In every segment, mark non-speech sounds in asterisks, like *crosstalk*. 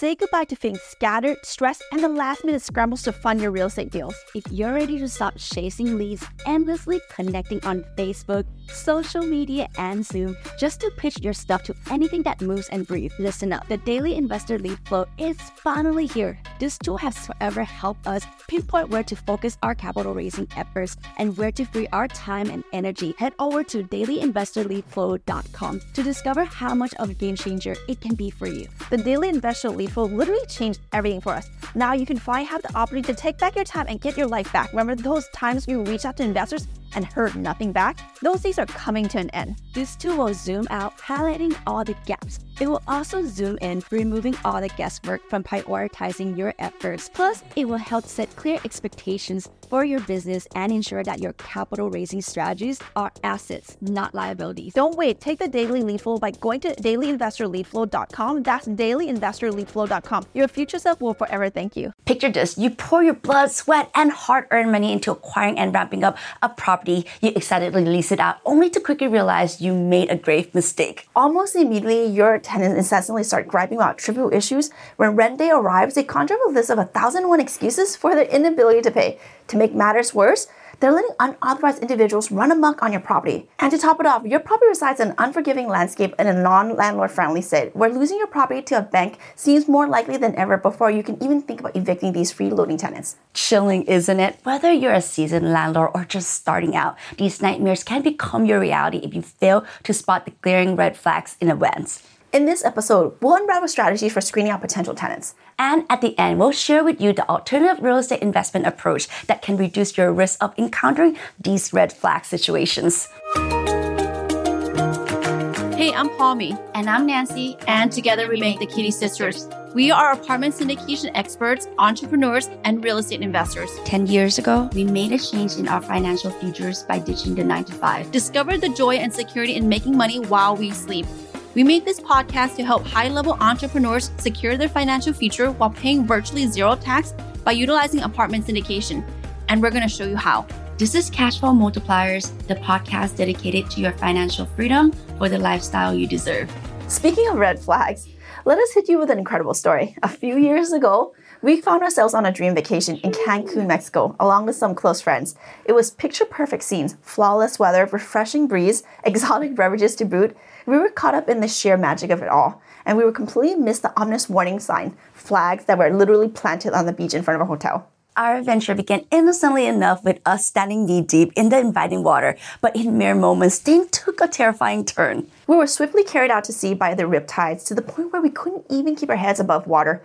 Say goodbye to things scattered, stressed, and the last minute scrambles to fund your real estate deals. If you're ready to stop chasing leads, endlessly connecting on Facebook, social media, and Zoom just to pitch your stuff to anything that moves and breathes, listen up. The Daily Investor Lead Flow is finally here. This tool has forever helped us pinpoint where to focus our capital raising efforts and where to free our time and energy. Head over to dailyinvestorleadflow.com to discover how much of a game changer it can be for you. The Daily Investor Lead Flow literally changed everything for us. Now you can finally have the opportunity to take back your time and get your life back. Remember those times you reached out to investors and heard nothing back? Those days are coming to an end. This tool will zoom out, highlighting all the gaps. It will also zoom in, removing all the guesswork from prioritizing your efforts. Plus, it will help set clear expectations for your business and ensure that your capital raising strategies are assets, not liabilities. Don't wait. Take the daily lead flow by going to dailyinvestorleadflow.com. That's dailyinvestorleadflow.com. Your future self will forever thank you. Picture this you pour your blood, sweat, and hard earned money into acquiring and ramping up a property. You excitedly lease it out, only to quickly realize you made a grave mistake. Almost immediately, your tenants incessantly start griping about trivial issues. When rent day arrives, they conjure up a list of a thousand and one excuses for their inability to pay. To make matters worse, they're letting unauthorized individuals run amok on your property. And to top it off, your property resides in an unforgiving landscape in a non landlord friendly state, where losing your property to a bank seems more likely than ever before you can even think about evicting these freeloading tenants. Chilling, isn't it? Whether you're a seasoned landlord or just starting out, these nightmares can become your reality if you fail to spot the glaring red flags in advance. In this episode, we'll unravel strategies for screening out potential tenants. And at the end, we'll share with you the alternative real estate investment approach that can reduce your risk of encountering these red flag situations. Hey, I'm Palmy. And I'm Nancy. And together we make the Kitty Sisters. We are apartment syndication experts, entrepreneurs, and real estate investors. 10 years ago, we made a change in our financial futures by ditching the 9 to 5. Discovered the joy and security in making money while we sleep. We made this podcast to help high level entrepreneurs secure their financial future while paying virtually zero tax by utilizing apartment syndication. And we're going to show you how. This is Cashflow Multipliers, the podcast dedicated to your financial freedom for the lifestyle you deserve. Speaking of red flags, let us hit you with an incredible story. A few years ago, we found ourselves on a dream vacation in Cancun, Mexico, along with some close friends. It was picture perfect scenes, flawless weather, refreshing breeze, *laughs* exotic beverages to boot. We were caught up in the sheer magic of it all, and we were completely missed the ominous warning sign flags that were literally planted on the beach in front of our hotel. Our adventure began innocently enough with us standing knee deep in the inviting water, but in mere moments, things took a terrifying turn. We were swiftly carried out to sea by the riptides to the point where we couldn't even keep our heads above water.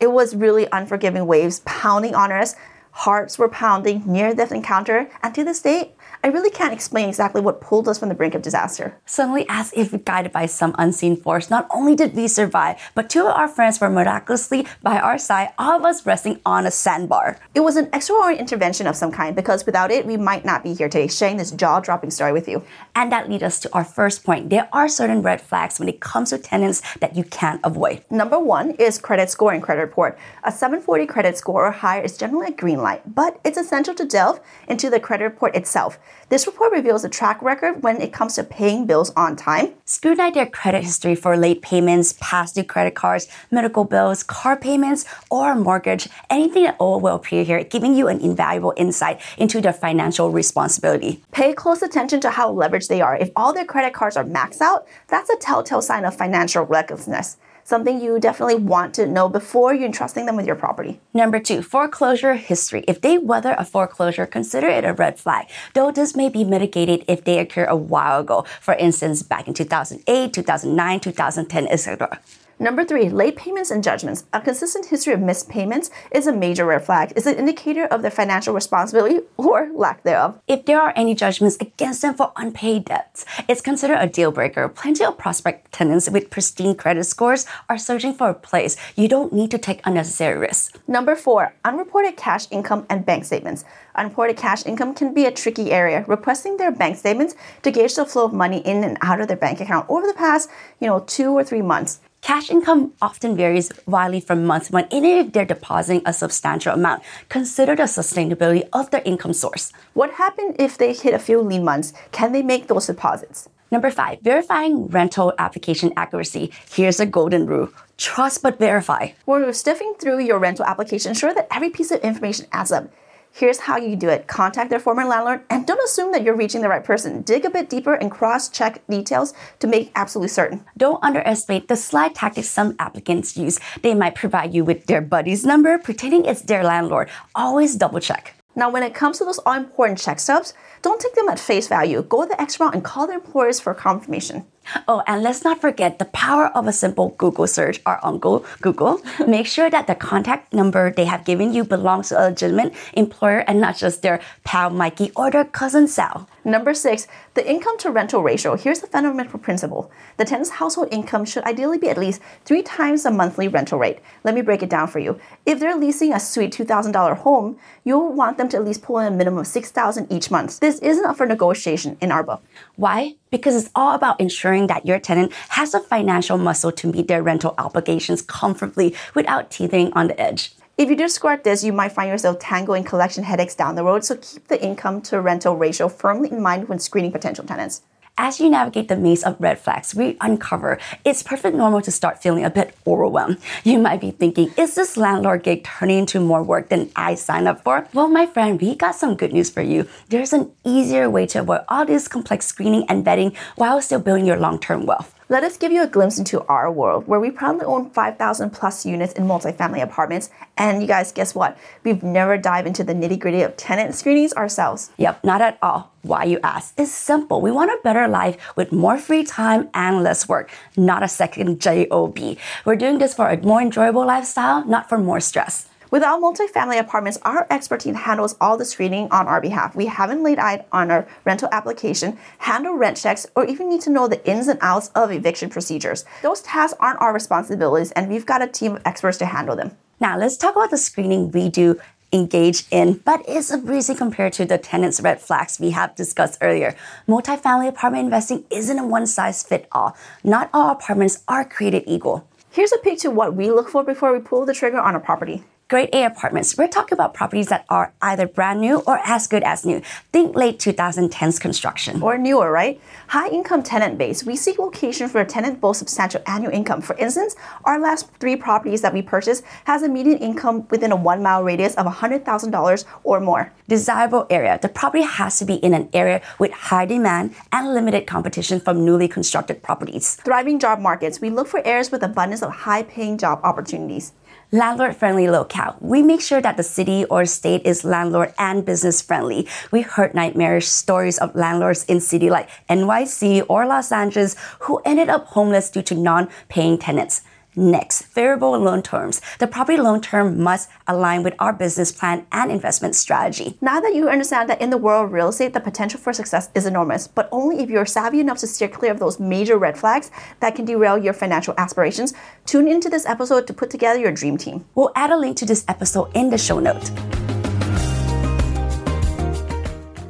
It was really unforgiving waves pounding on us. Hearts were pounding, near death encounter, and to this day, I really can't explain exactly what pulled us from the brink of disaster. Suddenly, as if guided by some unseen force, not only did we survive, but two of our friends were miraculously by our side, all of us resting on a sandbar. It was an extraordinary intervention of some kind because without it, we might not be here today sharing this jaw dropping story with you. And that leads us to our first point. There are certain red flags when it comes to tenants that you can't avoid. Number one is credit score and credit report. A 740 credit score or higher is generally a green light, but it's essential to delve into the credit report itself. This report reveals a track record when it comes to paying bills on time. Scrutinize their credit history for late payments, past due credit cards, medical bills, car payments, or mortgage. Anything at all will appear here, giving you an invaluable insight into their financial responsibility. Pay close attention to how leveraged they are. If all their credit cards are maxed out, that's a telltale sign of financial recklessness something you definitely want to know before you're entrusting them with your property. Number two, foreclosure history. If they weather a foreclosure, consider it a red flag, though this may be mitigated if they occur a while ago, for instance, back in 2008, 2009, 2010, etc. Number three, late payments and judgments. A consistent history of missed payments is a major red flag. It's an indicator of their financial responsibility or lack thereof. If there are any judgments against them for unpaid debts, it's considered a deal breaker. Plenty of prospect tenants with pristine credit scores are searching for a place. You don't need to take unnecessary risks. Number four, unreported cash income and bank statements. Unreported cash income can be a tricky area. Requesting their bank statements to gauge the flow of money in and out of their bank account over the past, you know, two or three months. Cash income often varies widely from month to month, even if they're depositing a substantial amount. Consider the sustainability of their income source. What happens if they hit a few lean months? Can they make those deposits? Number five, verifying rental application accuracy. Here's a golden rule. Trust but verify. When you're sifting through your rental application, ensure that every piece of information adds up. Here's how you do it contact their former landlord and don't assume that you're reaching the right person. Dig a bit deeper and cross check details to make absolutely certain. Don't underestimate the slide tactics some applicants use. They might provide you with their buddy's number, pretending it's their landlord. Always double check. Now, when it comes to those all important check stubs, don't take them at face value. Go the extra mile and call their employers for confirmation. Oh, and let's not forget the power of a simple Google search, our uncle Google. *laughs* Make sure that the contact number they have given you belongs to a legitimate employer and not just their pal Mikey or their cousin Sal. Number six, the income to rental ratio. Here's the fundamental principle. The tenant's household income should ideally be at least three times the monthly rental rate. Let me break it down for you. If they're leasing a sweet $2,000 home, you'll want them to at least pull in a minimum of 6,000 each month. This isn't up for negotiation in our book. Why? Because it's all about ensuring that your tenant has a financial muscle to meet their rental obligations comfortably without teething on the edge. If you discard this, you might find yourself tangled in collection headaches down the road, so keep the income to rental ratio firmly in mind when screening potential tenants. As you navigate the maze of red flags we uncover, it's perfect normal to start feeling a bit overwhelmed. You might be thinking, is this landlord gig turning into more work than I signed up for? Well, my friend, we got some good news for you. There's an easier way to avoid all this complex screening and vetting while still building your long term wealth. Let us give you a glimpse into our world where we proudly own 5,000 plus units in multifamily apartments. And you guys, guess what? We've never dived into the nitty gritty of tenant screenings ourselves. Yep, not at all. Why you ask? It's simple. We want a better life with more free time and less work, not a second job. We're doing this for a more enjoyable lifestyle, not for more stress. With our multifamily apartments, our expert team handles all the screening on our behalf. We haven't laid eyes on our rental application, handle rent checks, or even need to know the ins and outs of eviction procedures. Those tasks aren't our responsibilities, and we've got a team of experts to handle them. Now, let's talk about the screening we do engage in, but it's a breezy compared to the tenants' red flags we have discussed earlier. Multifamily apartment investing isn't a one size fit all. Not all apartments are created equal. Here's a peek to what we look for before we pull the trigger on a property. Grade A apartments. We're talking about properties that are either brand new or as good as new. Think late 2010s construction. Or newer, right? High income tenant base. We seek location for a tenant both substantial annual income. For instance, our last three properties that we purchased has a median income within a one mile radius of $100,000 or more. Desirable area. The property has to be in an area with high demand and limited competition from newly constructed properties. Thriving job markets. We look for areas with abundance of high paying job opportunities landlord friendly locale. We make sure that the city or state is landlord and business friendly. We heard nightmarish stories of landlords in city like NYC or Los Angeles who ended up homeless due to non-paying tenants. Next, variable loan terms. The property loan term must align with our business plan and investment strategy. Now that you understand that in the world of real estate, the potential for success is enormous, but only if you're savvy enough to steer clear of those major red flags that can derail your financial aspirations. Tune into this episode to put together your dream team. We'll add a link to this episode in the show note.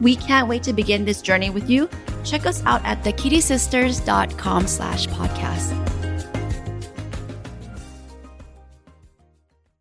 We can't wait to begin this journey with you. Check us out at thekittysisters.com slash podcast.